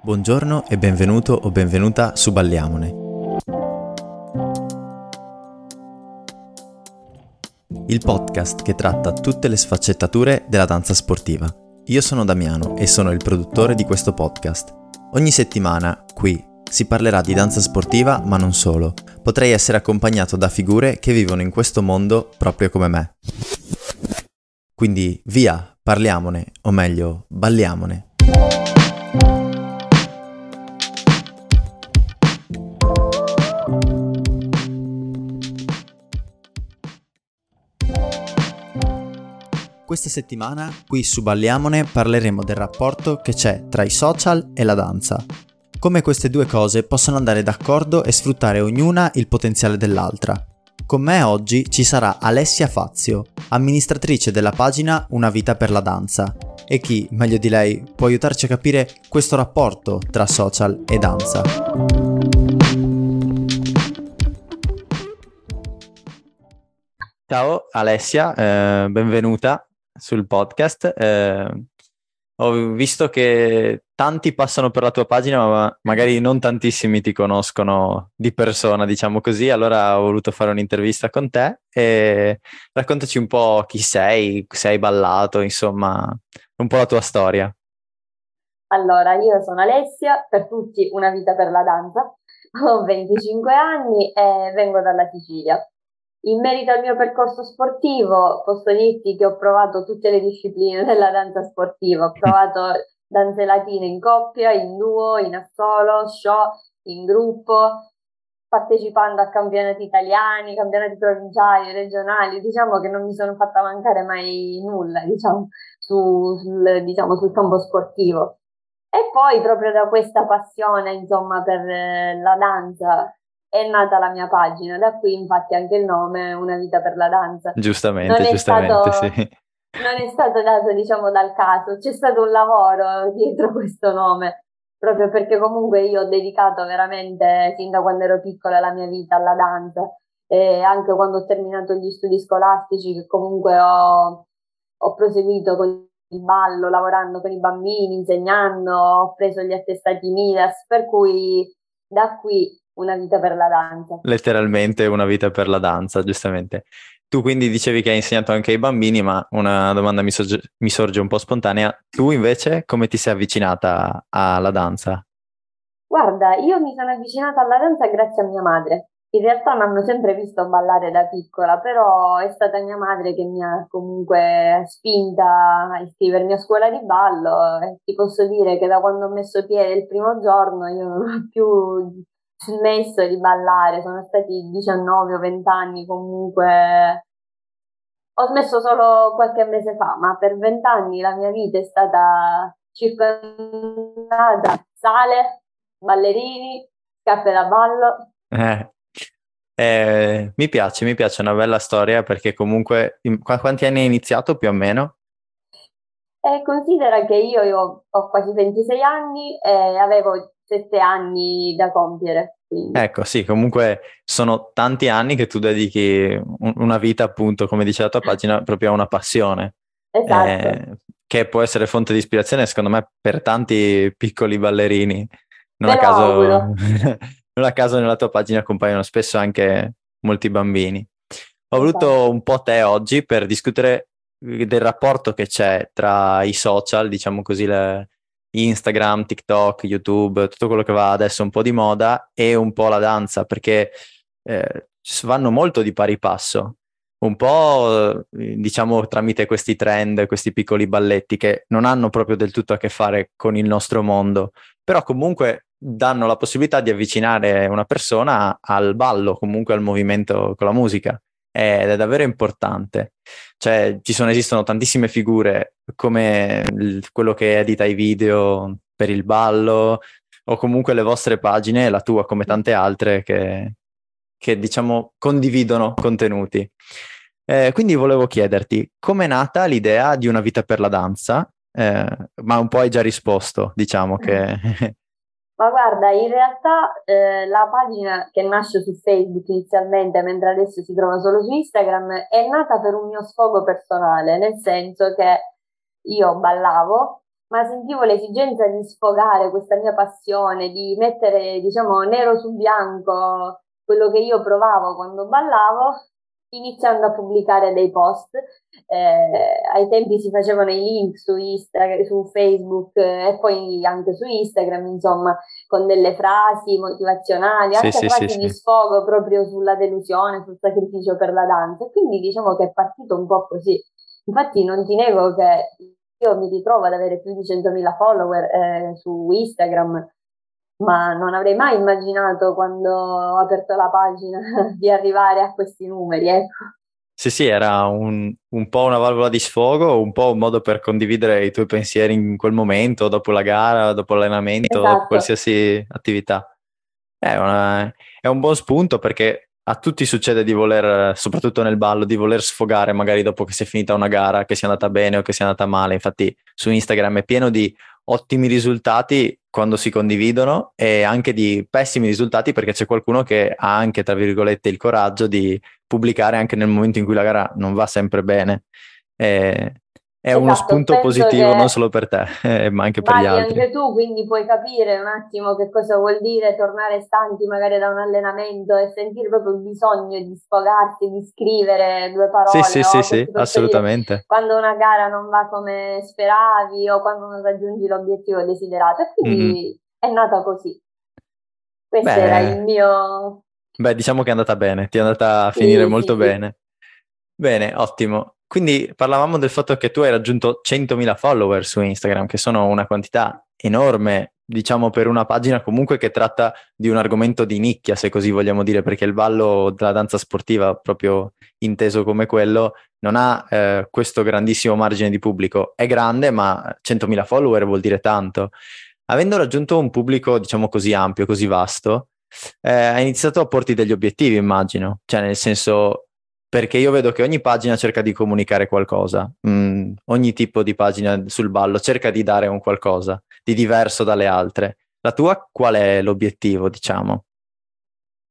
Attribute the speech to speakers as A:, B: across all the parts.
A: Buongiorno e benvenuto o benvenuta su Balliamone. Il podcast che tratta tutte le sfaccettature della danza sportiva. Io sono Damiano e sono il produttore di questo podcast. Ogni settimana, qui, si parlerà di danza sportiva, ma non solo. Potrei essere accompagnato da figure che vivono in questo mondo proprio come me. Quindi via, parliamone, o meglio, balliamone. Questa settimana qui su Balliamone parleremo del rapporto che c'è tra i social e la danza. Come queste due cose possono andare d'accordo e sfruttare ognuna il potenziale dell'altra. Con me oggi ci sarà Alessia Fazio, amministratrice della pagina Una vita per la danza. E chi, meglio di lei, può aiutarci a capire questo rapporto tra social e danza. Ciao Alessia, eh, benvenuta sul podcast. Eh, ho visto che tanti passano per la tua pagina, ma magari non tantissimi ti conoscono di persona, diciamo così. Allora ho voluto fare un'intervista con te e raccontaci un po' chi sei, se hai ballato, insomma, un po' la tua storia.
B: Allora, io sono Alessia, per tutti una vita per la danza, ho 25 anni e vengo dalla Sicilia. In merito al mio percorso sportivo, posso dirti che ho provato tutte le discipline della danza sportiva. Ho provato danze latine in coppia, in duo, in assolo, show, in gruppo, partecipando a campionati italiani, campionati provinciali, regionali. Diciamo che non mi sono fatta mancare mai nulla, diciamo, su, sul, diciamo, sul campo sportivo. E poi proprio da questa passione, insomma, per eh, la danza è nata la mia pagina, da qui infatti anche il nome Una vita per la danza.
A: Giustamente, giustamente, stato, sì.
B: Non è stato dato, diciamo, dal caso, c'è stato un lavoro dietro questo nome, proprio perché comunque io ho dedicato veramente, fin da quando ero piccola, la mia vita alla danza e anche quando ho terminato gli studi scolastici, che comunque ho, ho proseguito con il ballo, lavorando con i bambini, insegnando, ho preso gli attestati Midas, per cui da qui una vita per la danza.
A: Letteralmente una vita per la danza, giustamente. Tu quindi dicevi che hai insegnato anche ai bambini, ma una domanda mi, sorge, mi sorge un po' spontanea. Tu invece come ti sei avvicinata alla danza?
B: Guarda, io mi sono avvicinata alla danza grazie a mia madre. In realtà mi hanno sempre visto ballare da piccola, però è stata mia madre che mi ha comunque spinta a iscrivermi a scuola di ballo e ti posso dire che da quando ho messo piede il primo giorno io non ho più smesso di ballare, sono stati 19 o 20 anni comunque. Ho smesso solo qualche mese fa, ma per 20 anni la mia vita è stata circondata sale, ballerini, scarpe da ballo.
A: Eh, eh, mi piace, mi piace, una bella storia perché comunque in, quanti anni hai iniziato più o meno?
B: Eh, considera che io, io ho quasi 26 anni e avevo sette anni da compiere. Quindi.
A: Ecco, sì, comunque sono tanti anni che tu dedichi una vita, appunto, come dice la tua pagina, proprio a una passione.
B: Esatto. Eh,
A: che può essere fonte di ispirazione, secondo me, per tanti piccoli ballerini. Non a, caso, non a caso nella tua pagina compaiono spesso anche molti bambini. Ho esatto. voluto un po' te oggi per discutere del rapporto che c'è tra i social, diciamo così, le, Instagram, TikTok, YouTube, tutto quello che va adesso un po' di moda e un po' la danza, perché eh, vanno molto di pari passo. Un po' diciamo tramite questi trend, questi piccoli balletti che non hanno proprio del tutto a che fare con il nostro mondo, però comunque danno la possibilità di avvicinare una persona al ballo, comunque al movimento con la musica ed è davvero importante. Cioè, ci sono, esistono tantissime figure come il, quello che edita i video per il ballo o comunque le vostre pagine, la tua come tante altre che, che diciamo condividono contenuti. Eh, quindi volevo chiederti, com'è nata l'idea di una vita per la danza? Eh, ma un po' hai già risposto, diciamo che
B: Ma guarda, in realtà eh, la pagina che nasce su Facebook inizialmente, mentre adesso si trova solo su Instagram, è nata per un mio sfogo personale, nel senso che io ballavo ma sentivo l'esigenza di sfogare questa mia passione, di mettere, diciamo, nero su bianco quello che io provavo quando ballavo iniziando a pubblicare dei post. Eh, ai tempi si facevano i link su, Instagram, su Facebook eh, e poi anche su Instagram, insomma, con delle frasi motivazionali, anche sì, frasi sì, di sì. sfogo proprio sulla delusione, sul sacrificio per la danza. E quindi diciamo che è partito un po' così. Infatti non ti nego che io mi ritrovo ad avere più di 100.000 follower eh, su Instagram ma non avrei mai immaginato quando ho aperto la pagina di arrivare a questi numeri, ecco.
A: Sì, sì, era un, un, po' una valvola di sfogo, un po' un modo per condividere i tuoi pensieri in quel momento, dopo la gara, dopo l'allenamento, esatto. dopo qualsiasi attività. È, una, è un buon spunto perché a tutti succede di voler, soprattutto nel ballo, di voler sfogare magari dopo che si è finita una gara, che sia andata bene o che sia andata male. Infatti su Instagram è pieno di ottimi risultati quando si condividono e anche di pessimi risultati perché c'è qualcuno che ha anche, tra virgolette, il coraggio di pubblicare anche nel momento in cui la gara non va sempre bene. E è esatto, uno spunto positivo non solo per te, eh, ma anche per gli altri.
B: Anche tu quindi puoi capire un attimo che cosa vuol dire tornare stanchi magari da un allenamento e sentire proprio il bisogno di sfogarsi, di scrivere due parole.
A: Sì, sì, no? sì, sì assolutamente.
B: Quando una gara non va come speravi o quando non raggiungi l'obiettivo desiderato. E quindi mm-hmm. è nata così. Questo Beh, era il mio...
A: Beh, diciamo che è andata bene, ti è andata a finire sì, molto sì, bene. Bene, ottimo. Quindi parlavamo del fatto che tu hai raggiunto 100.000 follower su Instagram, che sono una quantità enorme, diciamo, per una pagina comunque che tratta di un argomento di nicchia, se così vogliamo dire, perché il ballo della danza sportiva, proprio inteso come quello, non ha eh, questo grandissimo margine di pubblico. È grande, ma 100.000 follower vuol dire tanto. Avendo raggiunto un pubblico, diciamo così ampio, così vasto, eh, hai iniziato a porti degli obiettivi, immagino. Cioè, nel senso, perché io vedo che ogni pagina cerca di comunicare qualcosa, mm, ogni tipo di pagina sul ballo cerca di dare un qualcosa di diverso dalle altre. La tua qual è l'obiettivo, diciamo?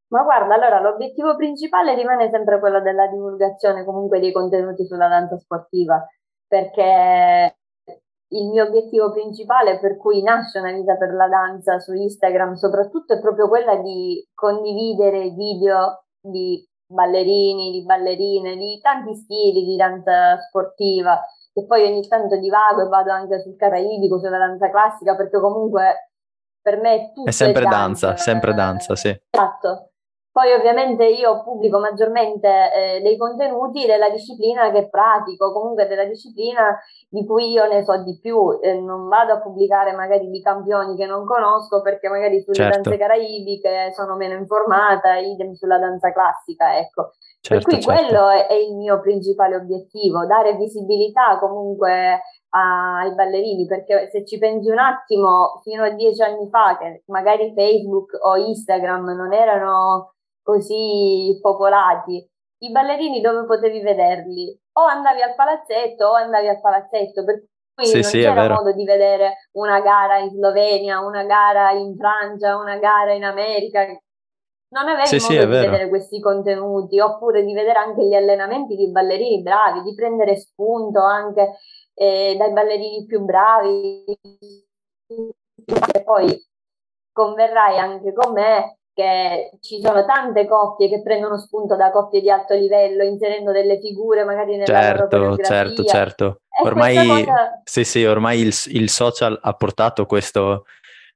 B: Ma guarda, allora l'obiettivo principale rimane sempre quello della divulgazione comunque dei contenuti sulla danza sportiva, perché il mio obiettivo principale per cui nasce una vita per la danza su Instagram soprattutto è proprio quella di condividere video di ballerini, di ballerine, di tanti stili di danza sportiva, e poi ogni tanto divago e vado anche sul caraibico, sulla danza classica, perché comunque per me è tutto
A: è sempre danza, danza, sempre danza, sì.
B: Esatto. Poi ovviamente io pubblico maggiormente eh, dei contenuti della disciplina che pratico, comunque della disciplina di cui io ne so di più. Eh, non vado a pubblicare magari di campioni che non conosco perché magari sulle certo. danze caraibiche sono meno informata, idem sulla danza classica, ecco. Certo, per cui certo. quello è, è il mio principale obiettivo, dare visibilità comunque ai ballerini, perché se ci pensi un attimo, fino a dieci anni fa, che magari Facebook o Instagram non erano così popolati, i ballerini dove potevi vederli? O andavi al palazzetto o andavi al palazzetto, per cui sì, non sì, c'era modo di vedere una gara in Slovenia, una gara in Francia, una gara in America. Non avevi sì, modo di vedere questi contenuti, oppure di vedere anche gli allenamenti di ballerini bravi, di prendere spunto anche eh, dai ballerini più bravi. E poi converrai anche con me che ci sono tante coppie che prendono spunto da coppie di alto livello, inserendo delle figure magari nella certo, loro
A: Certo, certo, Ormai, cosa... sì, sì, ormai il, il, social ha portato questo,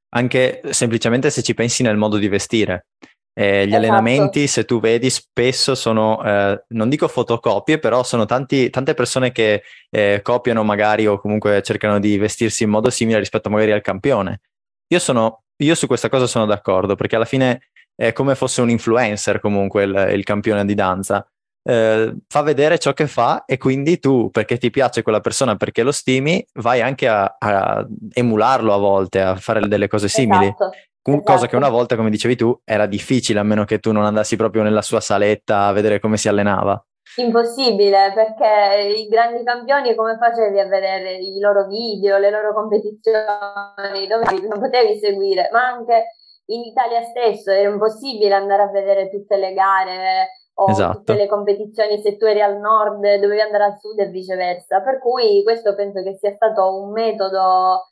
A: anche semplicemente se ci pensi nel modo di vestire. Eh, gli esatto. allenamenti, se tu vedi, spesso sono, eh, non dico fotocopie, però sono tanti, tante persone che eh, copiano magari o comunque cercano di vestirsi in modo simile rispetto magari al campione. Io sono io su questa cosa sono d'accordo, perché alla fine è come fosse un influencer comunque il, il campione di danza. Eh, fa vedere ciò che fa e quindi tu, perché ti piace quella persona, perché lo stimi, vai anche a, a emularlo a volte, a fare delle cose simili. Esatto. Esatto. Cosa che una volta, come dicevi tu, era difficile a meno che tu non andassi proprio nella sua saletta a vedere come si allenava.
B: Impossibile, perché i grandi campioni come facevi a vedere i loro video, le loro competizioni, dove non potevi seguire, ma anche in Italia stesso era impossibile andare a vedere tutte le gare o esatto. tutte le competizioni se tu eri al nord dovevi andare al sud e viceversa. Per cui questo penso che sia stato un metodo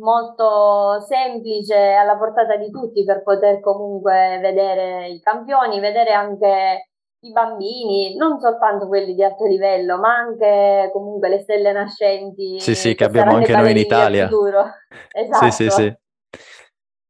B: molto semplice alla portata di tutti per poter comunque vedere i campioni, vedere anche i bambini, non soltanto quelli di alto livello, ma anche comunque le stelle nascenti.
A: Sì, sì, che abbiamo anche noi in Italia.
B: Esatto.
A: Sì, sì, sì.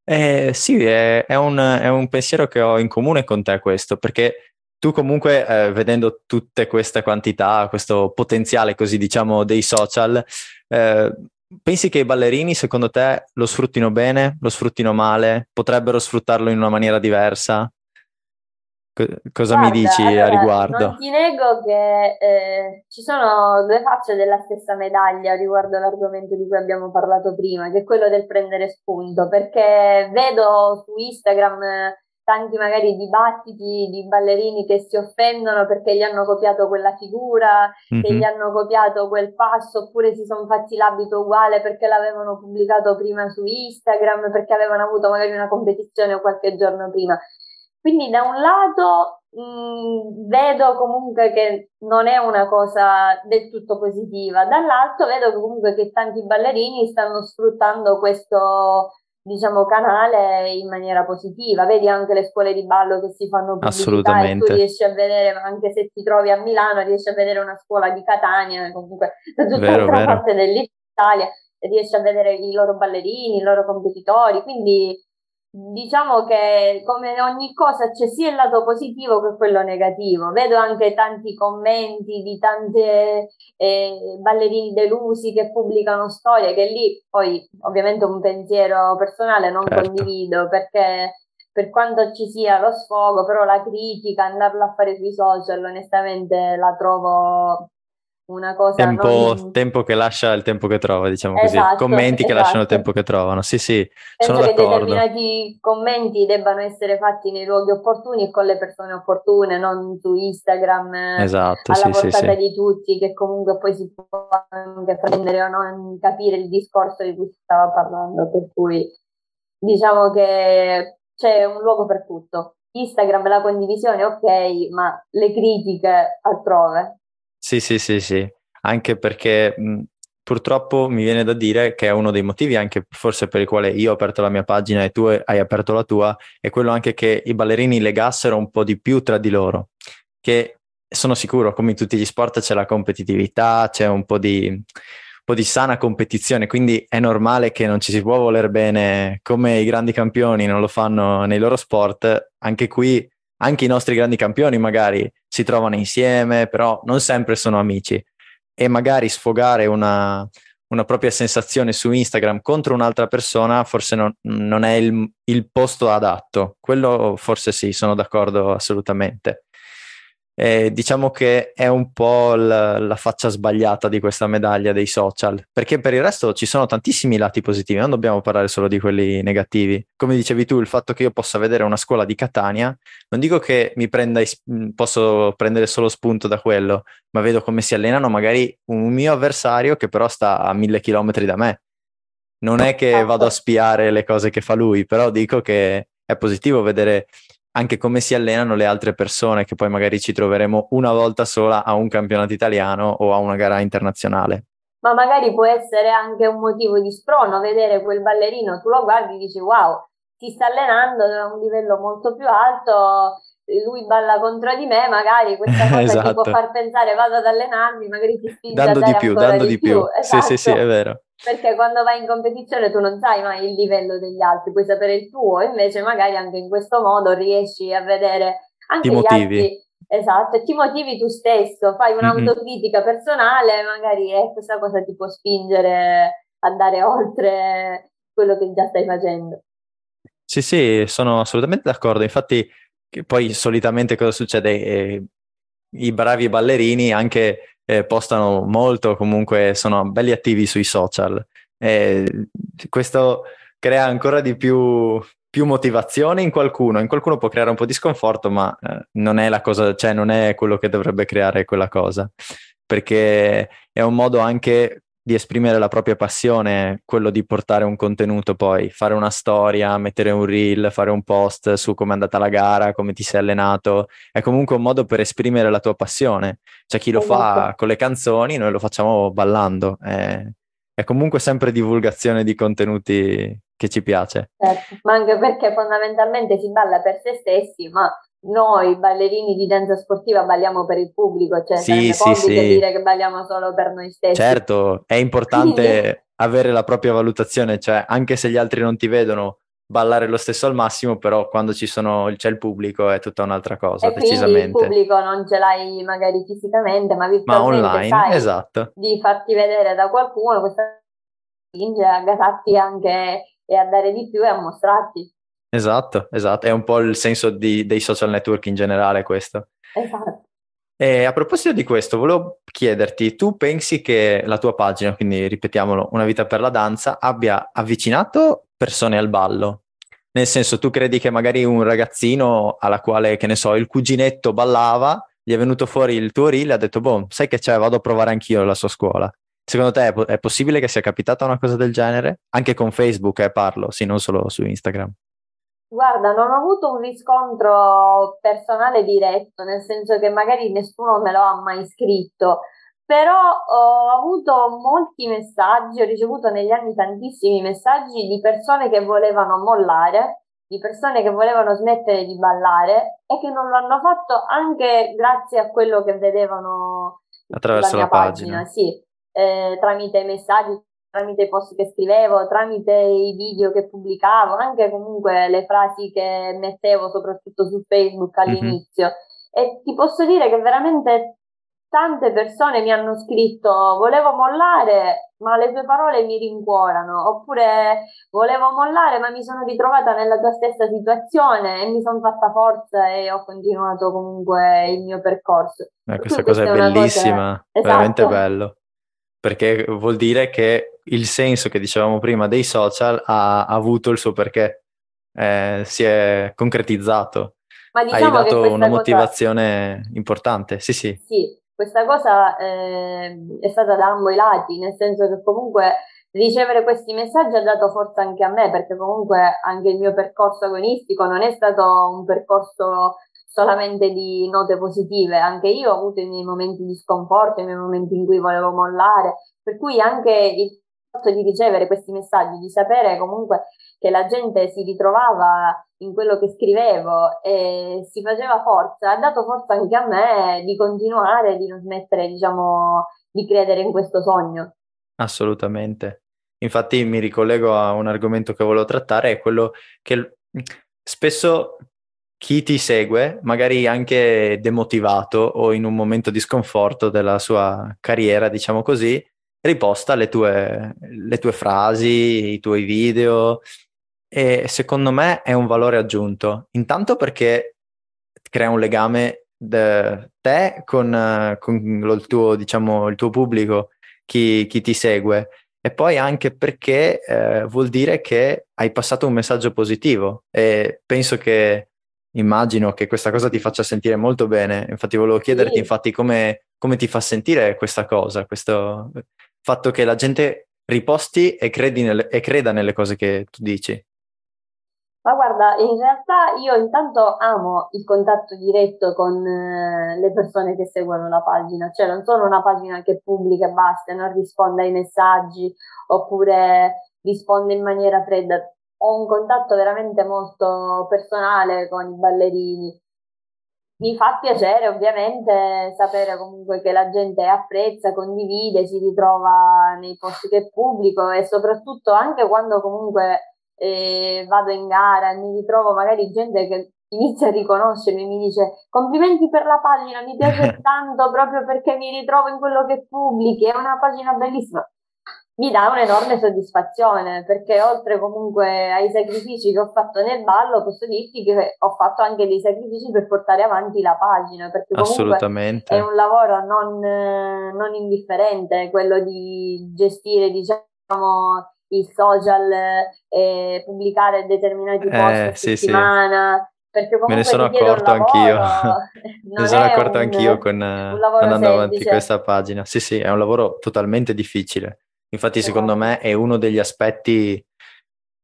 A: Eh, sì, è, è, un, è, un, pensiero che ho in comune con te questo, perché tu comunque eh, vedendo tutte queste quantità, questo potenziale così diciamo dei social, eh, pensi che i ballerini secondo te lo sfruttino bene, lo sfruttino male, potrebbero sfruttarlo in una maniera diversa? Cosa Guarda, mi dici allora, a riguardo?
B: Non ti nego che eh, ci sono due facce della stessa medaglia riguardo l'argomento di cui abbiamo parlato prima, che è quello del prendere spunto, perché vedo su Instagram tanti magari dibattiti di ballerini che si offendono perché gli hanno copiato quella figura, mm-hmm. che gli hanno copiato quel passo, oppure si sono fatti l'abito uguale perché l'avevano pubblicato prima su Instagram, perché avevano avuto magari una competizione qualche giorno prima. Quindi da un lato mh, vedo comunque che non è una cosa del tutto positiva, dall'altro vedo comunque che tanti ballerini stanno sfruttando questo diciamo canale in maniera positiva. Vedi anche le scuole di ballo che si fanno pubblicità e tu riesci a vedere, anche se ti trovi a Milano, riesci a vedere una scuola di Catania, comunque da tutta vero, l'altra vero. parte dell'Italia, riesci a vedere i loro ballerini, i loro competitori, quindi Diciamo che come ogni cosa c'è sia il lato positivo che quello negativo. Vedo anche tanti commenti di tante eh, ballerini delusi che pubblicano storie che lì poi ovviamente un pensiero personale non certo. condivido perché per quanto ci sia lo sfogo, però la critica, andarla a fare sui social, onestamente la trovo una cosa
A: tempo, non... tempo, che lascia il tempo che trova, diciamo esatto, così. Commenti esatto. che lasciano il tempo che trovano. Sì, sì,
B: Penso
A: sono
B: che d'accordo. determinati commenti debbano essere fatti nei luoghi opportuni e con le persone opportune, non su Instagram esatto, alla sì, portata sì, di tutti, che comunque poi si può anche prendere o non capire il discorso di cui si stava parlando. Per cui diciamo che c'è un luogo per tutto. Instagram la condivisione ok, ma le critiche altrove.
A: Sì, sì, sì, sì, anche perché mh, purtroppo mi viene da dire che è uno dei motivi anche forse per il quale io ho aperto la mia pagina e tu hai aperto la tua, è quello anche che i ballerini legassero un po' di più tra di loro, che sono sicuro, come in tutti gli sport c'è la competitività, c'è un po' di, un po' di sana competizione, quindi è normale che non ci si può voler bene come i grandi campioni non lo fanno nei loro sport, anche qui anche i nostri grandi campioni magari si trovano insieme, però non sempre sono amici e magari sfogare una, una propria sensazione su Instagram contro un'altra persona forse non, non è il, il, posto adatto. Quello forse sì, sono d'accordo assolutamente. Eh, diciamo che è un po' la, la, faccia sbagliata di questa medaglia dei social, perché per il resto ci sono tantissimi lati positivi, non dobbiamo parlare solo di quelli negativi. Come dicevi tu, il fatto che io possa vedere una scuola di Catania, non dico che mi prenda, posso prendere solo spunto da quello, ma vedo come si allenano magari un mio avversario che però sta a mille chilometri da me. Non è che vado a certo. spiare le cose che fa lui, però dico che è positivo vedere anche come si allenano le altre persone che poi magari ci troveremo una volta sola a un campionato italiano o a una gara internazionale.
B: Ma magari può essere anche un motivo di sprono vedere quel ballerino, tu lo guardi e dici wow, si sta allenando a un livello molto più alto, lui balla contro di me, magari questa cosa esatto. ti può far pensare vado ad allenarmi, magari ti spinge
A: dando
B: a
A: di più, dando di, più. più. Esatto. Sì, sì, sì, è vero.
B: Perché quando vai in competizione tu non sai mai il livello degli altri, puoi sapere il tuo, invece magari anche in questo modo riesci a vedere anche
A: ti
B: gli
A: motivi.
B: altri. Esatto, ti motivi tu stesso, fai un'autocritica mm-hmm. personale, magari eh, questa cosa ti può spingere a andare oltre quello che già stai facendo.
A: Sì, sì, sono assolutamente d'accordo. Infatti, poi solitamente cosa succede? Eh, I bravi ballerini anche eh, postano molto, comunque sono belli attivi sui social. Eh, questo crea ancora di più, più, motivazione in qualcuno, in qualcuno può creare un po' di sconforto, ma eh, non è la cosa, cioè non è quello che dovrebbe creare quella cosa, perché è un modo anche di esprimere la propria passione, quello di portare un contenuto poi, fare una storia, mettere un reel, fare un post su come è andata la gara, come ti sei allenato, è comunque un modo per esprimere la tua passione. C'è chi lo fa con le canzoni, noi lo facciamo ballando. È, è comunque sempre divulgazione di contenuti che ci piace.
B: Certo, ma anche perché fondamentalmente si balla per se stessi, ma noi ballerini di danza sportiva balliamo per il pubblico, cioè
A: sì,
B: sì,
A: sì.
B: dire che balliamo solo per noi stessi.
A: Certo, è importante avere la propria valutazione, cioè anche se gli altri non ti vedono ballare lo stesso al massimo, però quando ci sono, c'è il pubblico è tutta un'altra cosa,
B: e
A: decisamente.
B: il pubblico non ce l'hai magari fisicamente, ma
A: virtualmente ma online,
B: sai
A: esatto.
B: di farti vedere da qualcuno, questa spinge a gasarti anche e a dare di più e a mostrarti.
A: Esatto, esatto, è un po' il senso di, dei social network in generale questo.
B: Esatto.
A: E a proposito di questo, volevo chiederti, tu pensi che la tua pagina, quindi ripetiamolo, Una vita per la danza, abbia avvicinato persone al ballo? Nel senso, tu credi che magari un ragazzino alla quale, che ne so, il cuginetto ballava, gli è venuto fuori il tuo reel e ha detto, boh, sai che c'è, vado a provare anch'io la sua scuola. Secondo te è, è possibile che sia capitata una cosa del genere? Anche con Facebook, eh, parlo, sì, non solo su Instagram.
B: Guarda, non ho avuto un riscontro personale diretto, nel senso che magari nessuno me lo ha mai scritto, però ho avuto molti messaggi, ho ricevuto negli anni tantissimi messaggi di persone che volevano mollare, di persone che volevano smettere di ballare e che non lo hanno fatto anche grazie a quello che vedevano
A: attraverso la,
B: la pagina, pagina sì, eh, tramite messaggi tramite i post che scrivevo, tramite i video che pubblicavo, anche comunque le frasi che mettevo soprattutto su Facebook mhm. all'inizio. Mm-hmm. E ti posso dire che veramente tante persone mi hanno scritto volevo mollare ma le tue parole mi rincuorano oppure volevo mollare ma mi sono ritrovata nella tua stessa situazione e mi sono fatta forza e ho continuato comunque il mio percorso.
A: Eh, questa cosa è bellissima, cosa... Esatto. veramente bello perché vuol dire che il senso che dicevamo prima dei social ha, avuto il suo perché, eh, si è concretizzato. Ma diciamo Hai dato una motivazione cosa... importante, sì sì.
B: Sì, questa cosa eh, è stata da ambo i lati, nel senso che comunque ricevere questi messaggi ha dato forza anche a me, perché comunque anche il mio percorso agonistico non è stato un percorso solamente di note positive, anche io ho avuto i miei momenti di sconforto, i miei momenti in cui volevo mollare, per cui anche il di ricevere questi messaggi, di sapere comunque che la gente si ritrovava in quello che scrivevo e si faceva forza, ha dato forza anche a me di continuare, di non smettere, diciamo, di credere in questo sogno.
A: Assolutamente. Infatti mi ricollego a un argomento che volevo trattare, è quello che spesso chi ti segue, magari anche demotivato o in un momento di sconforto della sua carriera, diciamo così, riposta le tue, le tue frasi, i tuoi video e secondo me è un valore aggiunto. Intanto perché crea un legame de te con, con il, tuo, diciamo, il tuo pubblico, chi, chi ti segue e poi anche perché eh, vuol dire che hai passato un messaggio positivo e penso che immagino che questa cosa ti faccia sentire molto bene. Infatti volevo chiederti, sì. infatti, come, come, ti fa sentire questa cosa, questo fatto che la gente riposti e, nelle, e creda nelle cose che tu dici.
B: Ma guarda, in realtà io intanto amo il contatto diretto con eh, le persone che seguono la pagina, cioè non sono una pagina che pubblica e basta, non risponde ai messaggi oppure risponde in maniera fredda ho un contatto veramente molto personale con i ballerini. Mi fa piacere ovviamente sapere comunque che la gente apprezza, condivide, si ritrova nei posti che pubblico e soprattutto anche quando comunque eh, vado in gara e mi ritrovo magari gente che inizia a riconoscermi, mi dice complimenti per la pagina, mi piace tanto proprio perché mi ritrovo in quello che pubblichi, è una pagina bellissima mi dà un'enorme soddisfazione perché oltre comunque ai sacrifici che ho fatto nel ballo posso dirti che ho fatto anche dei sacrifici per portare avanti la pagina perché comunque è un lavoro non, non indifferente quello di gestire diciamo il social e pubblicare determinati post eh, sì, settimana sì. Perché
A: Me ne sono accorto anch'io. Me ne sono accorto un, anch'io con, andando semplice. avanti questa pagina. Sì, sì, è un lavoro totalmente difficile. Infatti, secondo me, è uno degli aspetti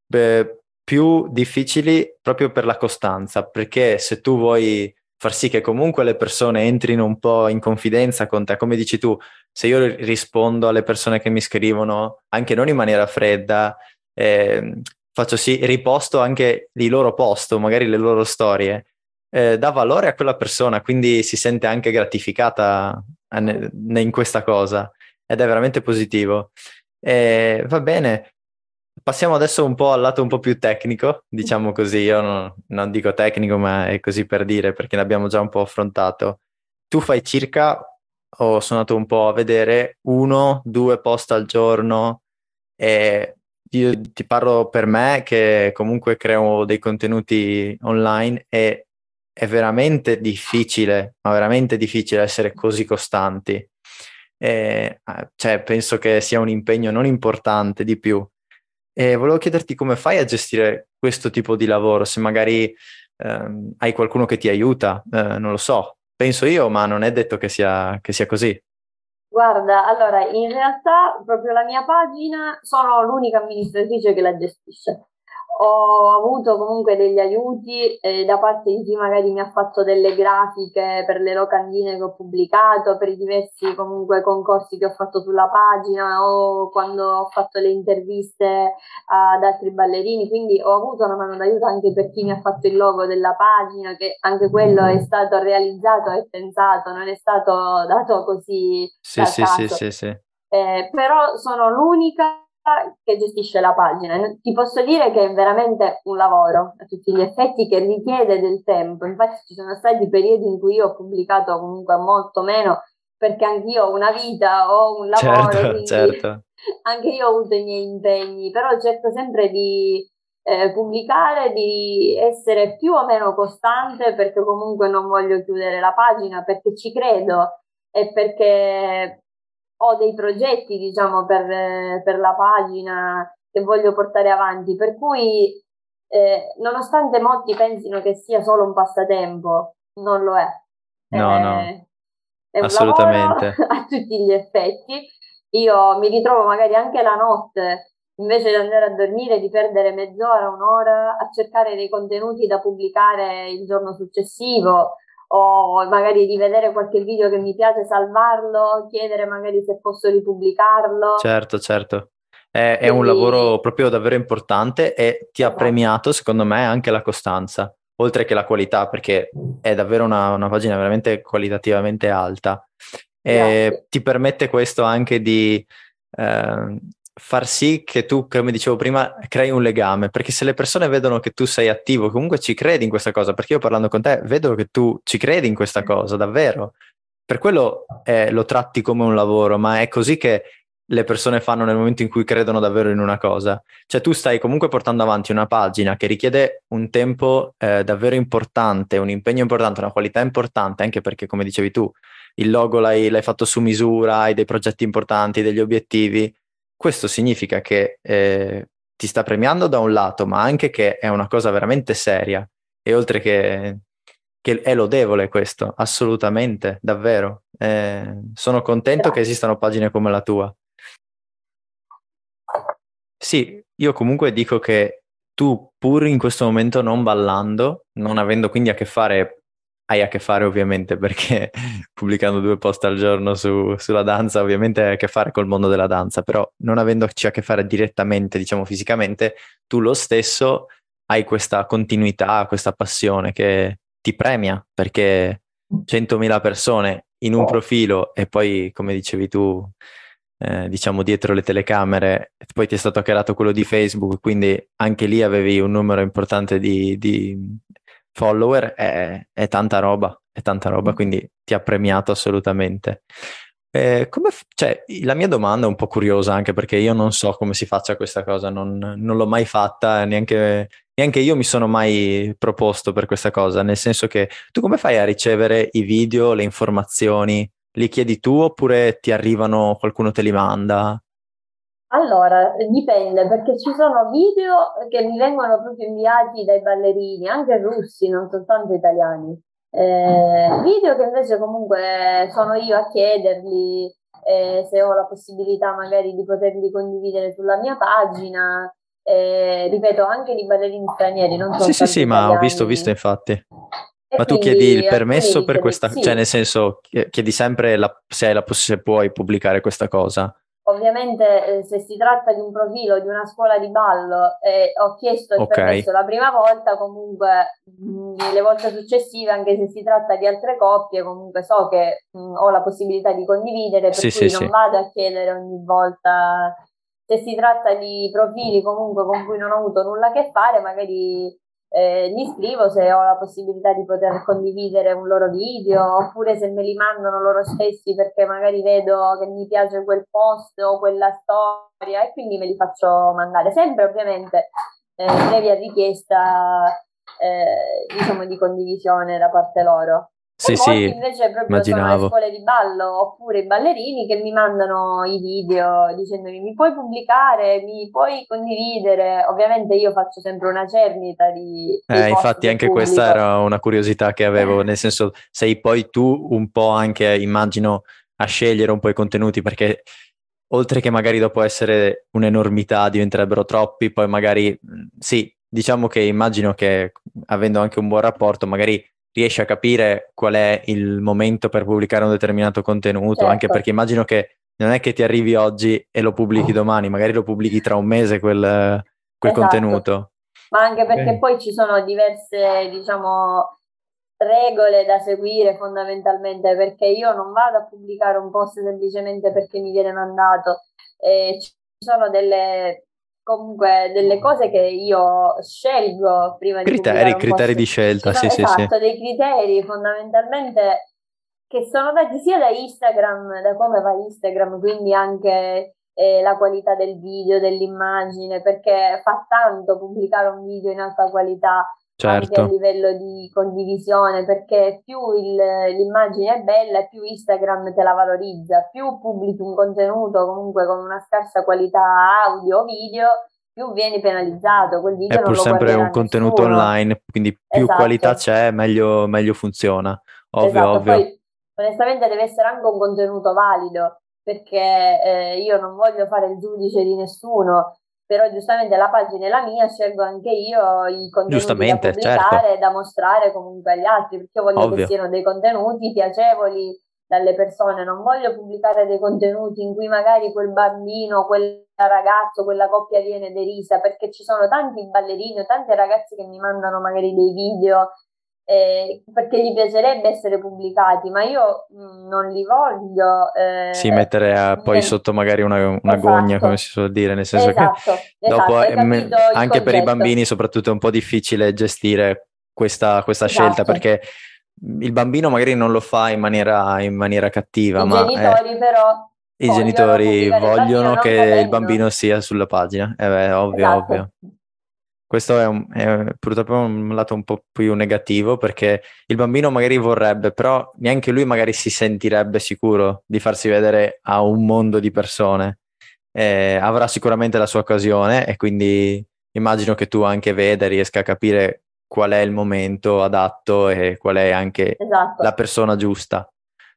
A: beh, più difficili proprio per la costanza, perché se tu vuoi far sì che comunque le persone entrino un po' in confidenza con te, come dici tu, se io rispondo alle persone che mi scrivono, anche non in maniera fredda, eh, faccio sì, riposto anche i loro post, magari le loro storie, eh, dà valore a quella persona, quindi si sente anche gratificata in questa cosa ed è veramente positivo. Eh, va bene, passiamo adesso un po' al lato un po' più tecnico, diciamo così, io non, non dico tecnico, ma è così per dire perché l'abbiamo già un po' affrontato. Tu fai circa, ho suonato un po' a vedere, uno, due post al giorno e io ti parlo per me che comunque creo dei contenuti online e è veramente difficile, ma veramente difficile essere così costanti. E, cioè, penso che sia un impegno non importante di più. E volevo chiederti come fai a gestire questo tipo di lavoro, se magari ehm, hai qualcuno che ti aiuta, eh, non lo so, penso io, ma non è detto che sia, che sia così.
B: Guarda, allora, in realtà proprio la mia pagina sono l'unica amministratrice che la gestisce ho avuto comunque degli aiuti eh, da parte di chi magari mi ha fatto delle grafiche per le locandine che ho pubblicato, per i diversi comunque concorsi che ho fatto sulla pagina o quando ho fatto le interviste ad altri ballerini, quindi ho avuto una mano d'aiuto anche per chi mi ha fatto il logo della pagina, che anche quello è stato realizzato e pensato, non è stato dato così.
A: Sì, sì, sì, sì, sì.
B: Eh, però sono l'unica che gestisce la pagina. Ti posso dire che è veramente un lavoro a tutti gli effetti che richiede del tempo. Infatti ci sono stati periodi in cui io ho pubblicato comunque molto meno perché anch'io ho una vita, ho un lavoro,
A: certo, certo.
B: anche io ho avuto i miei impegni, però cerco sempre di eh, pubblicare, di essere più o meno costante perché comunque non voglio chiudere la pagina, perché ci credo e perché ho dei progetti, diciamo, per, per la pagina che voglio portare avanti, per cui eh, nonostante molti pensino che sia solo un passatempo, non lo è.
A: No,
B: eh,
A: no, è assolutamente.
B: a tutti gli effetti. Io mi ritrovo magari anche la notte, invece di andare a dormire, di perdere mezz'ora, un'ora a cercare dei contenuti da pubblicare il giorno successivo o magari di vedere qualche video che mi piace, salvarlo, chiedere magari se posso ripubblicarlo.
A: Certo, certo. È, Quindi... è un lavoro proprio davvero importante e ti ha esatto. premiato, secondo me, anche la costanza, oltre che la qualità, perché è davvero una, una pagina veramente qualitativamente alta. E ti permette questo anche di eh, far sì che tu, come dicevo prima, crei un legame, perché se le persone vedono che tu sei attivo, comunque ci credi in questa cosa, perché io parlando con te vedo che tu ci credi in questa cosa, davvero. Per quello eh, lo tratti come un lavoro, ma è così che le persone fanno nel momento in cui credono davvero in una cosa. Cioè tu stai comunque portando avanti una pagina che richiede un tempo eh, davvero importante, un impegno importante, una qualità importante, anche perché come dicevi tu, il logo l'hai, l'hai fatto su misura, hai dei progetti importanti, degli obiettivi questo significa che eh, ti sta premiando da un lato, ma anche che è una cosa veramente seria e oltre che, che è lodevole questo, assolutamente, davvero. Eh, sono contento che esistano pagine come la tua. Sì, io comunque dico che tu, pur in questo momento non ballando, non avendo quindi a che fare hai a che fare ovviamente perché pubblicando due post al giorno su, sulla danza ovviamente hai a che fare col mondo della danza, però non avendoci a che fare direttamente, diciamo fisicamente, tu lo stesso hai questa continuità, questa passione che ti premia perché 100.000 persone in un profilo e poi come dicevi tu eh, diciamo dietro le telecamere poi ti è stato hackerato quello di Facebook quindi anche lì avevi un numero importante di, di follower è, è tanta roba, è tanta roba, mm. quindi ti ha premiato assolutamente. Eh, come, cioè, la mia domanda è un po' curiosa anche perché io non so come si faccia questa cosa, non, non l'ho mai fatta, neanche, neanche, io mi sono mai proposto per questa cosa, nel senso che tu come fai a ricevere i video, le informazioni? Li chiedi tu oppure ti arrivano, qualcuno te li manda?
B: Allora, dipende perché ci sono video che mi vengono proprio inviati dai ballerini, anche russi, non soltanto italiani. Eh, video che invece comunque sono io a chiederli eh, se ho la possibilità magari di poterli condividere sulla mia pagina. Eh, ripeto, anche di ballerini stranieri, non
A: Sì, sì, sì,
B: italiani.
A: ma ho visto, ho visto infatti. Ma tu chiedi il permesso per questa, sì. cioè nel senso chiedi sempre la, se, la, se puoi pubblicare questa cosa?
B: Ovviamente eh, se si tratta di un profilo di una scuola di ballo e ho chiesto il okay. permesso la prima volta, comunque mh, le volte successive, anche se si tratta di altre coppie, comunque so che mh, ho la possibilità di condividere, per sì, cui sì, non sì. vado a chiedere ogni volta se si tratta di profili comunque con cui non ho avuto nulla a che fare, magari eh, gli scrivo se ho la possibilità di poter condividere un loro video oppure se me li mandano loro stessi perché magari vedo che mi piace quel post o quella storia e quindi me li faccio mandare. Sempre ovviamente eh, previa richiesta eh, diciamo di condivisione da parte loro
A: sì, sì,
B: invece proprio immaginavo. sono le scuole di ballo oppure i ballerini che mi mandano i video dicendomi mi puoi pubblicare, mi puoi condividere. Ovviamente io faccio sempre una cernita di...
A: Eh, infatti anche pubblico. questa era una curiosità che avevo, nel senso sei poi tu un po' anche, immagino, a scegliere un po' i contenuti perché oltre che magari dopo essere un'enormità diventerebbero troppi, poi magari sì, diciamo che immagino che avendo anche un buon rapporto magari riesci a capire qual è il momento per pubblicare un determinato contenuto, certo. anche perché immagino che non è che ti arrivi oggi e lo pubblichi domani, magari lo pubblichi tra un mese quel, quel esatto. contenuto.
B: Ma anche perché okay. poi ci sono diverse, diciamo, regole da seguire fondamentalmente, perché io non vado a pubblicare un post semplicemente perché mi viene mandato, eh, ci sono delle comunque delle cose che io scelgo prima
A: criteri, di criteri di scelta, sì,
B: sì,
A: sì,
B: esatto, dei criteri fondamentalmente che sono dati sia da Instagram, da come va Instagram, quindi anche eh, la qualità del video, dell'immagine, perché fa tanto pubblicare un video in alta qualità certo. a livello di condivisione, perché più il, l'immagine è bella, più Instagram te la valorizza, più pubblichi un contenuto comunque con una scarsa qualità audio o video, più vieni penalizzato. Quel video
A: è pur sempre un contenuto online, quindi più esatto. qualità c'è, meglio, meglio funziona. Ovvio, esatto. ovvio. Poi,
B: onestamente deve essere anche un contenuto valido, perché eh, io non voglio fare il giudice di nessuno, però giustamente la pagina è la mia, scelgo anche io i contenuti da pubblicare certo. da mostrare comunque agli altri, perché voglio Ovvio. che siano dei contenuti piacevoli dalle persone, non voglio pubblicare dei contenuti in cui magari quel bambino, quel ragazzo, quella coppia viene derisa, perché ci sono tanti ballerini o tante ragazze che mi mandano magari dei video eh, perché gli piacerebbe essere pubblicati, ma io mh, mm, non li voglio.
A: Eh, sì, mettere a, poi sotto magari una, una esatto. gogna, come si suol dire, nel senso esatto, che dopo esatto, me, anche per i bambini soprattutto è un po' difficile gestire questa, questa scelta esatto. perché il bambino magari non lo fa in maniera, in maniera cattiva,
B: I
A: ma...
B: genitori però...
A: I genitori vogliono che il bambino sia sulla pagina, eh beh, ovvio, esatto. ovvio. Questo è, un, è, purtroppo un lato un po' più negativo perché il bambino magari vorrebbe, però neanche lui magari si sentirebbe sicuro di farsi vedere a un mondo di persone. Eh, avrà sicuramente la sua occasione e quindi immagino che tu anche veda, riesca a capire qual è il momento adatto e qual è anche esatto. la persona giusta.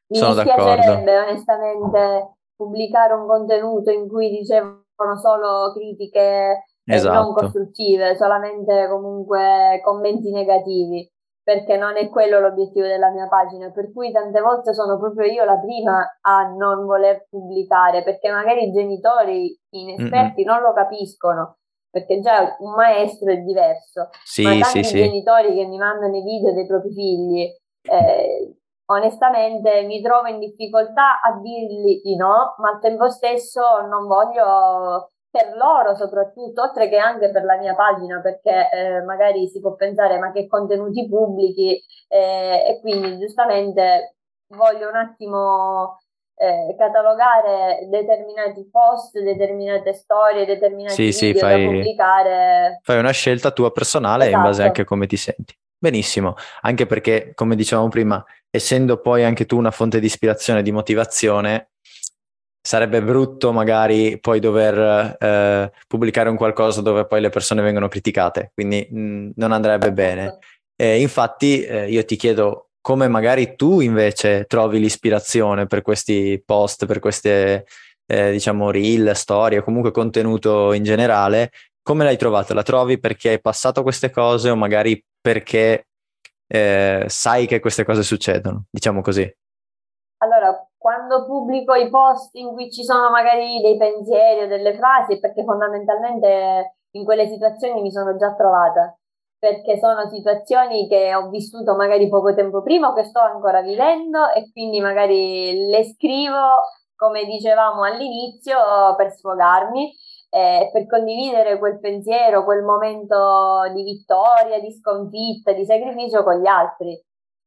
B: Mi Sono d'accordo. onestamente pubblicare un contenuto in cui dicevano solo critiche esatto. non costruttive, solamente comunque commenti negativi, perché non è quello l'obiettivo della mia pagina, per cui tante volte sono proprio io la prima a non voler pubblicare, perché magari i genitori inesperti Mm-mm. non lo capiscono, perché già un maestro è diverso, sì, ma tanti sì, genitori sì. che mi mandano i video dei propri figli, eh, onestamente mi trovo in difficoltà a dirgli di no, ma al tempo stesso non voglio per loro soprattutto, oltre che anche per la mia pagina, perché eh, magari si può pensare ma che contenuti pubblichi eh, e quindi giustamente voglio un attimo eh, catalogare determinati post, determinate storie, determinati sì, sì, fai, pubblicare.
A: Fai una scelta tua personale esatto. in base esatto. anche a come ti senti. Benissimo, anche perché come dicevamo prima, essendo poi anche tu una fonte di ispirazione e di motivazione, sarebbe brutto magari poi dover eh, pubblicare un qualcosa dove poi le persone vengono criticate, quindi mh, mm, non andrebbe bene. E infatti eh, io ti chiedo come magari tu invece trovi l'ispirazione per questi post, per queste eh, diciamo reel, storie, comunque contenuto in generale, come l'hai trovato? La trovi perché hai passato queste cose o magari perché eh, sai che queste cose succedono, diciamo così.
B: Quando pubblico i post in cui ci sono magari dei pensieri o delle frasi, perché fondamentalmente in quelle situazioni mi sono già trovata, perché sono situazioni che ho vissuto magari poco tempo prima o che sto ancora vivendo e quindi magari le scrivo, come dicevamo all'inizio, per sfogarmi eh, per condividere quel pensiero, quel momento di vittoria, di sconfitta, di sacrificio con gli altri.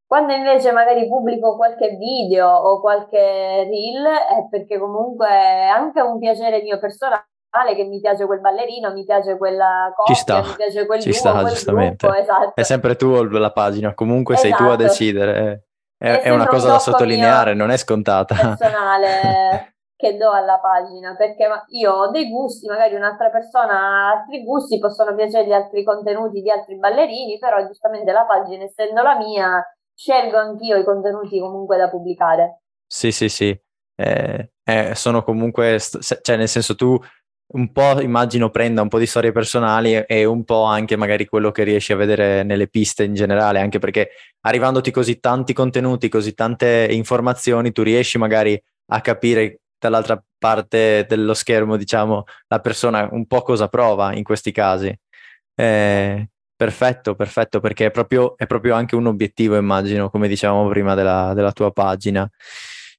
B: Quando invece magari pubblico qualche video o qualche reel è perché comunque è anche un piacere mio personale che mi piace quel ballerino, mi piace quella coppia,
A: ci sta,
B: mi piace quel
A: ci
B: duo,
A: sta,
B: quel
A: giustamente.
B: gruppo, esatto.
A: È sempre tu la pagina, comunque esatto. sei tu a esatto. decidere. È, è, è una cosa
B: un
A: da sottolineare, non è scontata.
B: Personale che do alla pagina, perché io ho dei gusti, magari un'altra persona ha altri gusti, possono piacergli altri contenuti di altri ballerini, però giustamente la pagina, essendo la mia, scelgo anch'io i contenuti comunque da pubblicare.
A: Sì, sì, sì, eh, eh, sono comunque, cioè nel senso tu un po' immagino prenda un po' di storie personali e un po' anche magari quello che riesci a vedere nelle piste in generale, anche perché arrivandoti così tanti contenuti, così tante informazioni, tu riesci magari a capire dall'altra parte dello schermo, diciamo, la persona un po' cosa prova in questi casi. Eh, perfetto, perfetto, perché è proprio, è proprio, anche un obiettivo, immagino, come dicevamo prima della, della tua pagina.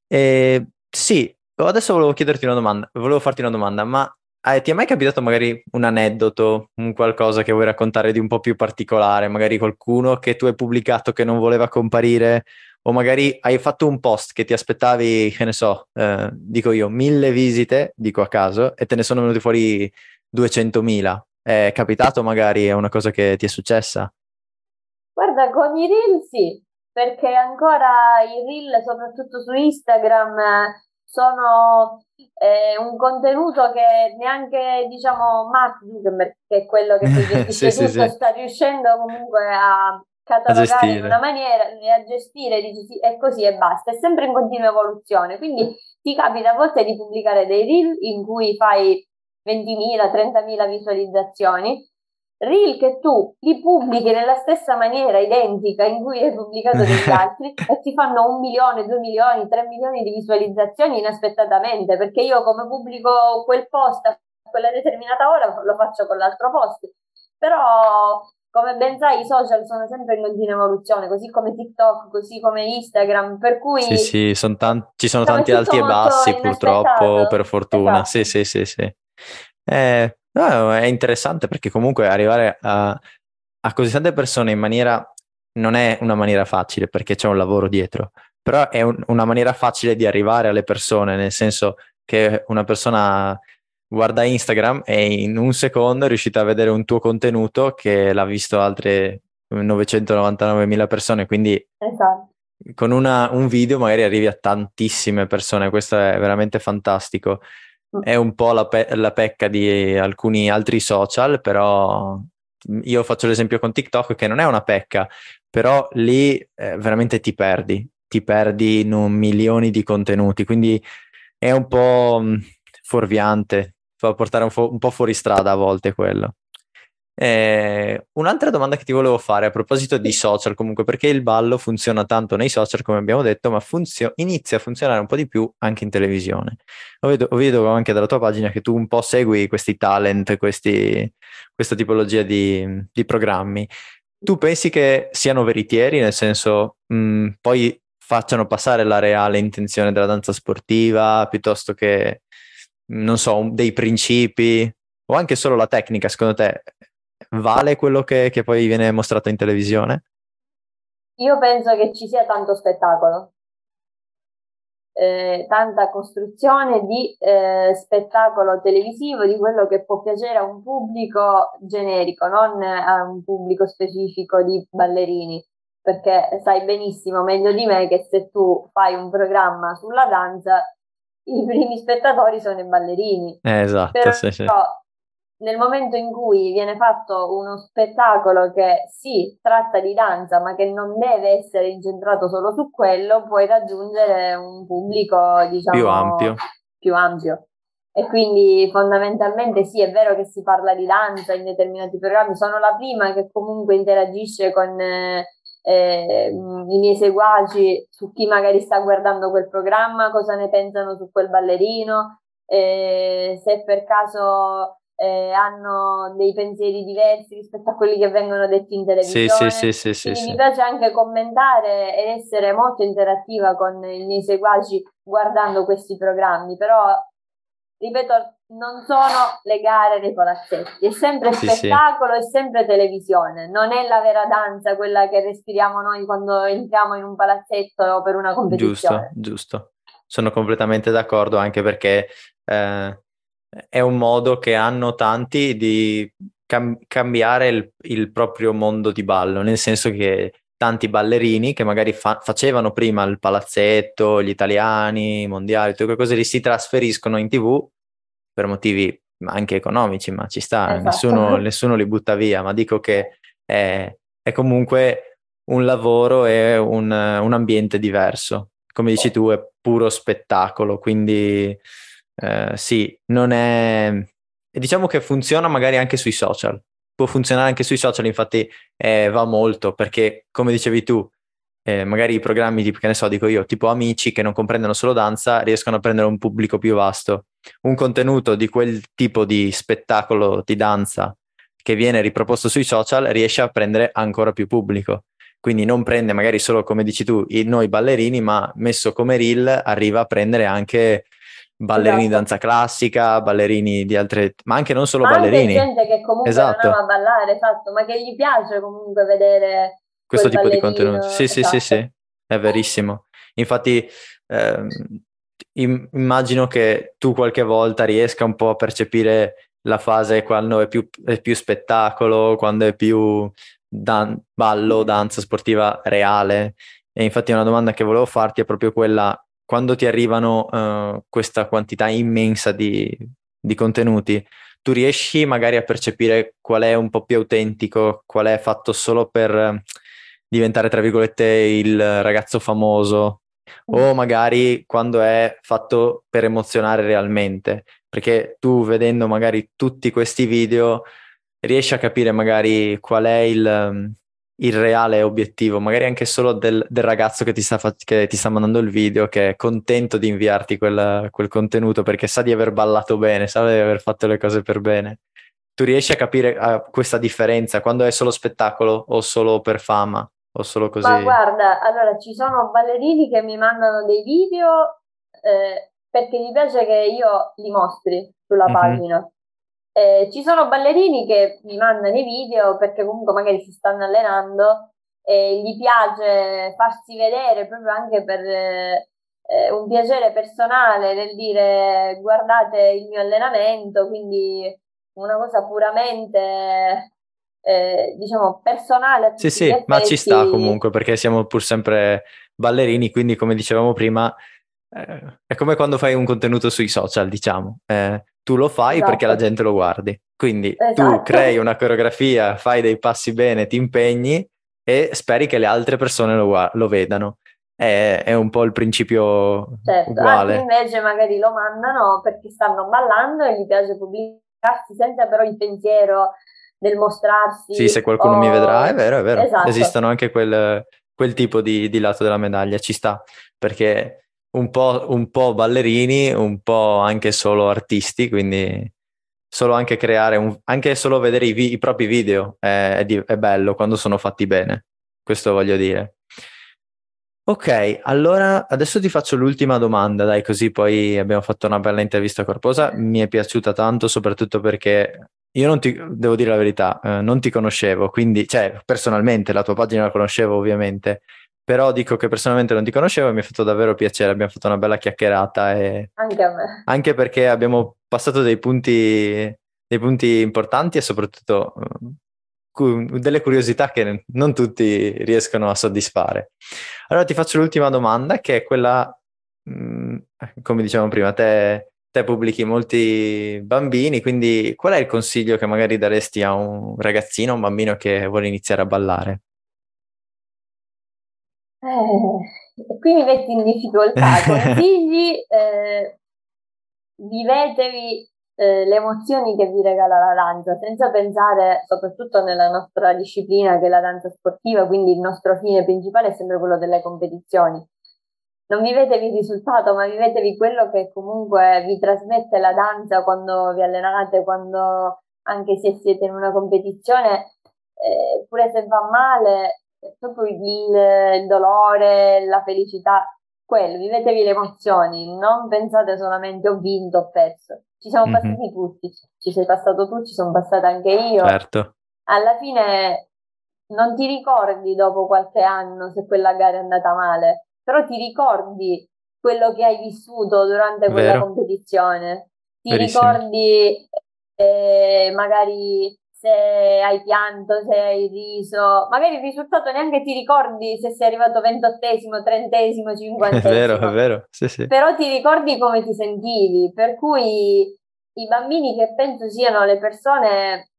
A: Eh, sì, adesso volevo chiederti una domanda, volevo farti una domanda, ma eh, ti è mai capitato magari un aneddoto, un qualcosa che vuoi raccontare di un po' più particolare, magari qualcuno che tu hai pubblicato che non voleva comparire o magari hai fatto un post che ti aspettavi, che ne so, eh, dico io, mille visite, dico a caso, e te ne sono venuti fuori 200.000. È capitato magari, è una cosa che ti è successa?
B: Guarda, con i reel sì, perché ancora i reel, soprattutto su Instagram, sono eh, un contenuto che neanche, diciamo, Mark Zuckerberg, che è quello che gestisce sì, tutto, sì, sta riuscendo comunque a catalogare in una maniera e a gestire dici, e così e basta, è sempre in continua evoluzione. Quindi ti capita a volte di pubblicare dei reel in cui fai 20.000, 30.000 visualizzazioni, reel che tu li pubblichi nella stessa maniera identica in cui hai pubblicato degli altri e ti fanno un milione, due milioni, tre milioni di visualizzazioni inaspettatamente, perché io come pubblico quel post a quella determinata ora lo faccio con l'altro post. Però come ben sai, i social sono sempre in continua evoluzione, così come TikTok, così come Instagram, per cui...
A: Sì, sì, son tan- ci sono tanti alti e bassi purtroppo, per fortuna. Esatto. Sì, sì, sì, sì. Eh, no, è interessante perché comunque arrivare a, a così tante persone in maniera... non è una maniera facile perché c'è un lavoro dietro, però è un, una maniera facile di arrivare alle persone, nel senso che una persona guarda Instagram e in un secondo è riuscita a vedere un tuo contenuto che l'ha visto altre 999.000 persone, quindi
B: esatto.
A: con una, un video magari arrivi a tantissime persone, questo è veramente fantastico. Mm. È un po' la, pe- la pecca di alcuni altri social, però io faccio l'esempio con TikTok che non è una pecca, però lì eh, veramente ti perdi, ti perdi in un milioni di contenuti, quindi è un po' mm, fuorviante, fa portare un, fo- un po' fuori strada a volte quello. Eh, un'altra domanda che ti volevo fare a proposito di social, comunque, perché il ballo funziona tanto nei social, come abbiamo detto, ma funzio- inizia a funzionare un po' di più anche in televisione. Lo vedo, vedo, anche dalla tua pagina che tu un po' segui questi talent, questi, questa tipologia di, di, programmi. Tu pensi che siano veritieri, nel senso, mh, mm, poi facciano passare la reale intenzione della danza sportiva piuttosto che non so, dei principi o anche solo la tecnica, secondo te vale quello che, che poi viene mostrato in televisione?
B: Io penso che ci sia tanto spettacolo, eh, tanta costruzione di eh, spettacolo televisivo, di quello che può piacere a un pubblico generico, non a un pubblico specifico di ballerini, perché sai benissimo, meglio di me, che se tu fai un programma sulla danza, i primi spettatori sono i ballerini.
A: Eh, esatto,
B: Però,
A: sì, sì.
B: Nel momento in cui viene fatto uno spettacolo che sì, tratta di danza, ma che non deve essere incentrato solo su quello, puoi raggiungere un pubblico, diciamo,
A: più ampio.
B: Più ampio. E quindi fondamentalmente sì, è vero che si parla di danza in determinati programmi, sono la prima che comunque interagisce con... Eh, eh, i miei seguaci su chi magari sta guardando quel programma, cosa ne pensano su quel ballerino, eh, se per caso eh, hanno dei pensieri diversi rispetto a quelli che vengono detti in televisione.
A: Sì, sì, sì,
B: sì, mi piace anche commentare ed essere molto interattiva con i miei seguaci guardando questi programmi, però ripeto, non sono le gare dei palazzetti, è sempre spettacolo, è sempre televisione, non è la vera danza quella che respiriamo noi quando entriamo in un palazzetto per una competizione.
A: Giusto, giusto. Sono completamente d'accordo anche perché eh, è un modo che hanno tanti di cam- cambiare il, il, proprio mondo di ballo, nel senso che tanti ballerini che magari fa- facevano prima il palazzetto, gli italiani, i mondiali, tutte quelle cose lì, si trasferiscono in tv per motivi anche economici, ma ci sta, esatto. nessuno, nessuno, li butta via, ma dico che è, è comunque un lavoro e un, un ambiente diverso. Come dici tu, è puro spettacolo, quindi eh, sì, non è... Diciamo che funziona magari anche sui social. Può funzionare anche sui social, infatti eh, va molto perché, come dicevi tu, eh, magari i programmi tipo, che ne so, dico io, tipo amici che non comprendono solo danza, riescono a prendere un pubblico più vasto. Un contenuto di quel tipo di spettacolo di danza che viene riproposto sui social riesce a prendere ancora più pubblico. Quindi non prende magari solo, come dici tu, i, noi ballerini, ma messo come reel arriva a prendere anche ballerini esatto. di danza classica, ballerini di altre, ma anche non solo
B: ma
A: ballerini.
B: Anche gente che comunque esatto. non ama ballare, esatto, ma che gli piace comunque vedere
A: questo tipo ballerino. di contenuti. Sì, esatto. sì, sì, sì, è verissimo. Infatti ehm, immagino che tu qualche volta riesca un po' a percepire la fase quando è più, è più spettacolo, quando è più dan- ballo, danza sportiva reale. E infatti una domanda che volevo farti è proprio quella quando ti arrivano uh, questa quantità immensa di, di, contenuti, tu riesci magari a percepire qual è un po' più autentico, qual è fatto solo per diventare, tra virgolette, il ragazzo famoso, o mm. magari quando è fatto per emozionare realmente, perché tu vedendo magari tutti questi video riesci a capire magari qual è il, il reale obiettivo, magari anche solo del, del ragazzo che ti, sta, che ti, sta, mandando il video, che è contento di inviarti quel, quel, contenuto perché sa di aver ballato bene, sa di aver fatto le cose per bene. Tu riesci a capire uh, questa differenza quando è solo spettacolo o solo per fama o solo così?
B: Ma guarda, allora ci sono ballerini che mi mandano dei video eh, perché gli piace che io li mostri sulla mm-hmm. pagina. Eh, ci sono ballerini che mi mandano i video perché comunque magari si stanno allenando e gli piace farsi vedere proprio anche per eh, un piacere personale nel dire guardate il mio allenamento, quindi una cosa puramente eh, diciamo personale.
A: Sì, sì, effetti. ma ci sta comunque perché siamo pur sempre ballerini, quindi come dicevamo prima eh, è come quando fai un contenuto sui social, diciamo. Eh, tu lo fai esatto. perché la gente lo guardi. Quindi esatto. tu crei una coreografia, fai dei passi bene, ti impegni e speri che le altre persone lo, lo vedano. È, è, un po' il principio certo, uguale.
B: Altri invece magari lo mandano perché stanno ballando e gli piace pubblicarsi senza però il pensiero del mostrarsi.
A: Sì, se qualcuno o... mi vedrà, è vero, è vero. Esatto. Esistono anche quel, quel tipo di, di lato della medaglia, ci sta, perché un po', un po' ballerini, un po' anche solo artisti, quindi solo anche creare, un, anche solo vedere i, vi, i propri video è, è, è, bello quando sono fatti bene, questo voglio dire. Ok, allora adesso ti faccio l'ultima domanda, dai, così poi abbiamo fatto una bella intervista corposa. Mi è piaciuta tanto, soprattutto perché io non ti, devo dire la verità, eh, non ti conoscevo, quindi, cioè, personalmente la tua pagina la conoscevo ovviamente, però dico che personalmente non ti conoscevo e mi ha fatto davvero piacere, abbiamo fatto una bella chiacchierata e...
B: Anche a me.
A: Anche perché abbiamo passato dei punti, dei punti importanti e soprattutto uh, delle curiosità che non tutti riescono a soddisfare. Allora ti faccio l'ultima domanda che è quella, mh, mm, come dicevamo prima, te, te pubblichi molti bambini, quindi qual è il consiglio che magari daresti a un ragazzino, un bambino che vuole iniziare a ballare?
B: Eh, qui mi metti in difficoltà. Consigli, eh, vivetevi eh, le emozioni che vi regala la danza, senza pensare, soprattutto nella nostra disciplina che è la danza sportiva, quindi il nostro fine principale è sempre quello delle competizioni. Non vivetevi il risultato, ma vivetevi quello che comunque vi trasmette la danza quando vi allenate, quando anche se siete in una competizione, eh, pure se va male, proprio il, il dolore, la felicità, quello, vivetevi le emozioni, non pensate solamente ho vinto, ho perso. Ci siamo mm-hmm. passati tutti, ci sei passato tu, ci sono passata anche io.
A: Certo.
B: Alla fine non ti ricordi dopo qualche anno se quella gara è andata male, però ti ricordi quello che hai vissuto durante quella Vero. competizione. Ti Verissimo. ricordi eh, magari se hai pianto, se hai riso, magari il risultato neanche ti ricordi se sei arrivato ventottesimo, trentesimo, cinquantesimo.
A: È vero, è vero, sì, sì.
B: Però ti ricordi come ti sentivi, per cui i bambini che penso siano le persone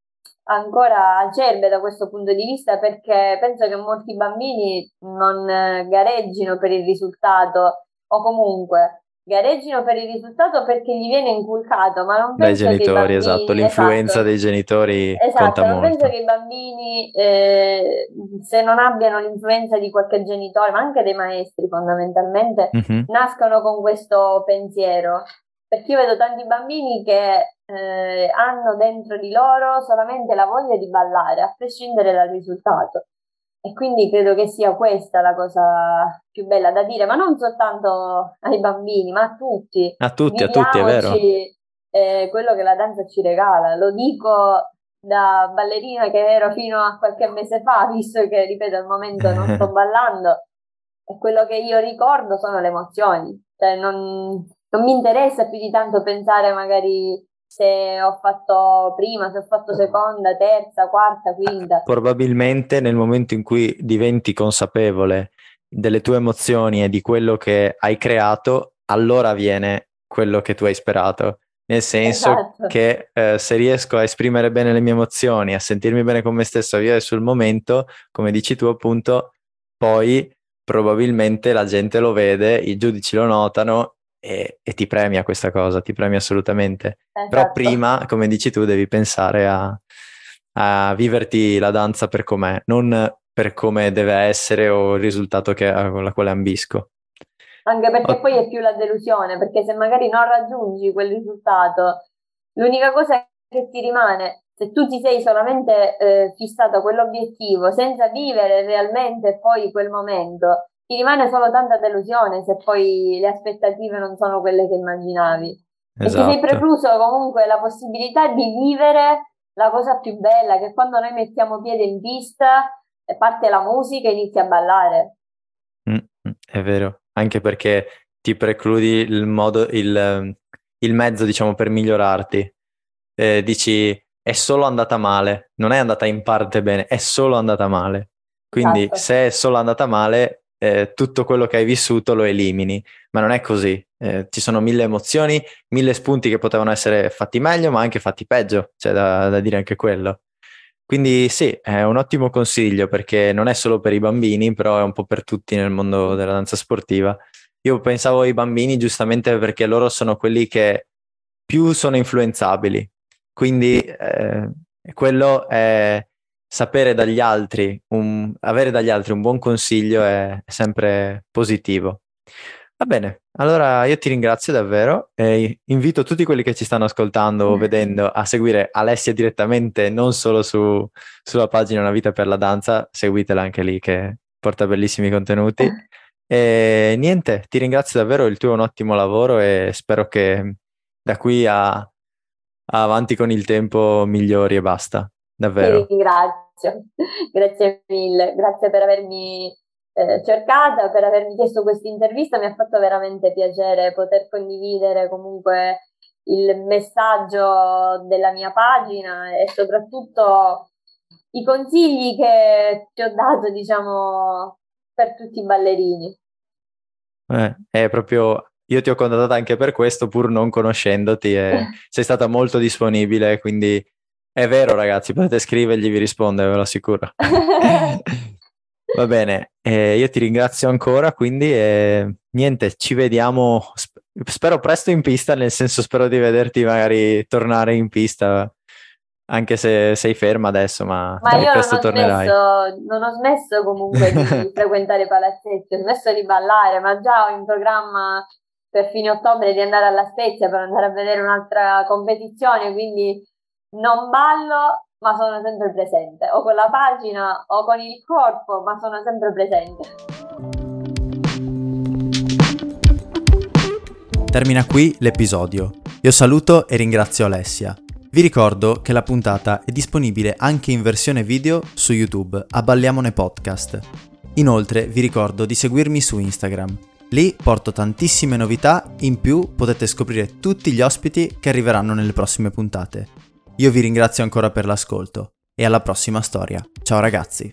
B: ancora acerbe da questo punto di vista perché penso che molti bambini non gareggino per il risultato o comunque gareggino per il risultato perché gli viene inculcato, ma non penso
A: Dai genitori,
B: bambini,
A: esatto, l'influenza
B: esatto,
A: dei genitori
B: esatto,
A: conta
B: non
A: molto.
B: penso che i bambini, eh, se non abbiano l'influenza di qualche genitore, ma anche dei maestri fondamentalmente, mm-hmm. nascono con questo pensiero. Perché io vedo tanti bambini che eh, hanno dentro di loro solamente la voglia di ballare, a prescindere dal risultato. E quindi credo che sia questa la cosa più bella da dire, ma non soltanto ai bambini, ma a tutti.
A: A tutti, a tutti, è vero.
B: Eh, quello che la danza ci regala. Lo dico da ballerina che ero fino a qualche mese fa, visto che, ripeto, al momento non sto ballando. E quello che io ricordo sono le emozioni. Cioè, non, non mi interessa più di tanto pensare magari se ho fatto prima, se ho fatto seconda, terza, quarta, quinta.
A: Probabilmente nel momento in cui diventi consapevole delle tue emozioni e di quello che hai creato, allora viene quello che tu hai sperato. Nel senso esatto. che eh, se riesco a esprimere bene le mie emozioni, a sentirmi bene con me stesso, a vivere sul momento, come dici tu appunto, poi probabilmente la gente lo vede, i giudici lo notano e, e, ti premia questa cosa, ti premia assolutamente. Esatto. Però prima, come dici tu, devi pensare a, a, viverti la danza per com'è, non per come deve essere o il risultato che, con la quale ambisco.
B: Anche perché poi è più la delusione, perché se magari non raggiungi quel risultato, l'unica cosa che ti rimane, se tu ti sei solamente eh, fissato a quell'obiettivo senza vivere realmente poi quel momento, ti rimane solo tanta delusione se poi le aspettative non sono quelle che immaginavi. Esatto. E ti sei precluso comunque la possibilità di vivere la cosa più bella, che quando noi mettiamo piede in pista e parte la musica e inizi a ballare.
A: Mm, è vero, anche perché ti precludi il modo, il, il mezzo, diciamo, per migliorarti. Eh, dici, è solo andata male, non è andata in parte bene, è solo andata male. Quindi esatto. se è solo andata male, eh, tutto quello che hai vissuto lo elimini, ma non è così. Eh, ci sono mille emozioni, mille spunti che potevano essere fatti meglio, ma anche fatti peggio, c'è da, da dire anche quello. Quindi sì, è un ottimo consiglio perché non è solo per i bambini, però è un po' per tutti nel mondo della danza sportiva. Io pensavo ai bambini giustamente perché loro sono quelli che più sono influenzabili. Quindi eh, quello è, sapere dagli altri, un, avere dagli altri un buon consiglio è, è sempre positivo. Va bene, allora io ti ringrazio davvero e invito tutti quelli che ci stanno ascoltando o vedendo a seguire Alessia direttamente, non solo su, sulla pagina Una vita per la danza, seguitela anche lì che porta bellissimi contenuti. E niente, ti ringrazio davvero, il tuo è un ottimo lavoro e spero che da qui a, a avanti con il tempo migliori e basta davvero.
B: Ti ringrazio, grazie mille, grazie per avermi eh, cercata, per avermi chiesto questa intervista, mi ha fatto veramente piacere poter condividere comunque il messaggio della mia pagina e soprattutto i consigli che ti ho dato, diciamo, per tutti i ballerini.
A: Eh, è proprio io ti ho contattato anche per questo, pur non conoscendoti, e sei stata molto disponibile, quindi è vero, ragazzi, potete scrivergli, vi risponde, ve lo assicuro. Va bene, eh, io ti ringrazio ancora, quindi eh, niente, ci vediamo, sp- spero presto in pista, nel senso spero di vederti magari tornare in pista, anche se sei ferma adesso, ma,
B: ma io
A: presto
B: non
A: tornerai.
B: smesso, non ho smesso comunque di frequentare palazzetti, ho smesso di ballare, ma già ho in programma per fine ottobre di andare alla Spezia per andare a vedere un'altra competizione, quindi non ballo, ma sono sempre presente, o con la pagina o con il corpo, ma sono sempre presente.
A: Termina qui l'episodio. Io saluto e ringrazio Alessia. Vi ricordo che la puntata è disponibile anche in versione video su YouTube a Balliamone Podcast. Inoltre vi ricordo di seguirmi su Instagram. Lì porto tantissime novità, in più potete scoprire tutti gli ospiti che arriveranno nelle prossime puntate. Io vi ringrazio ancora per l'ascolto e alla prossima storia. Ciao ragazzi!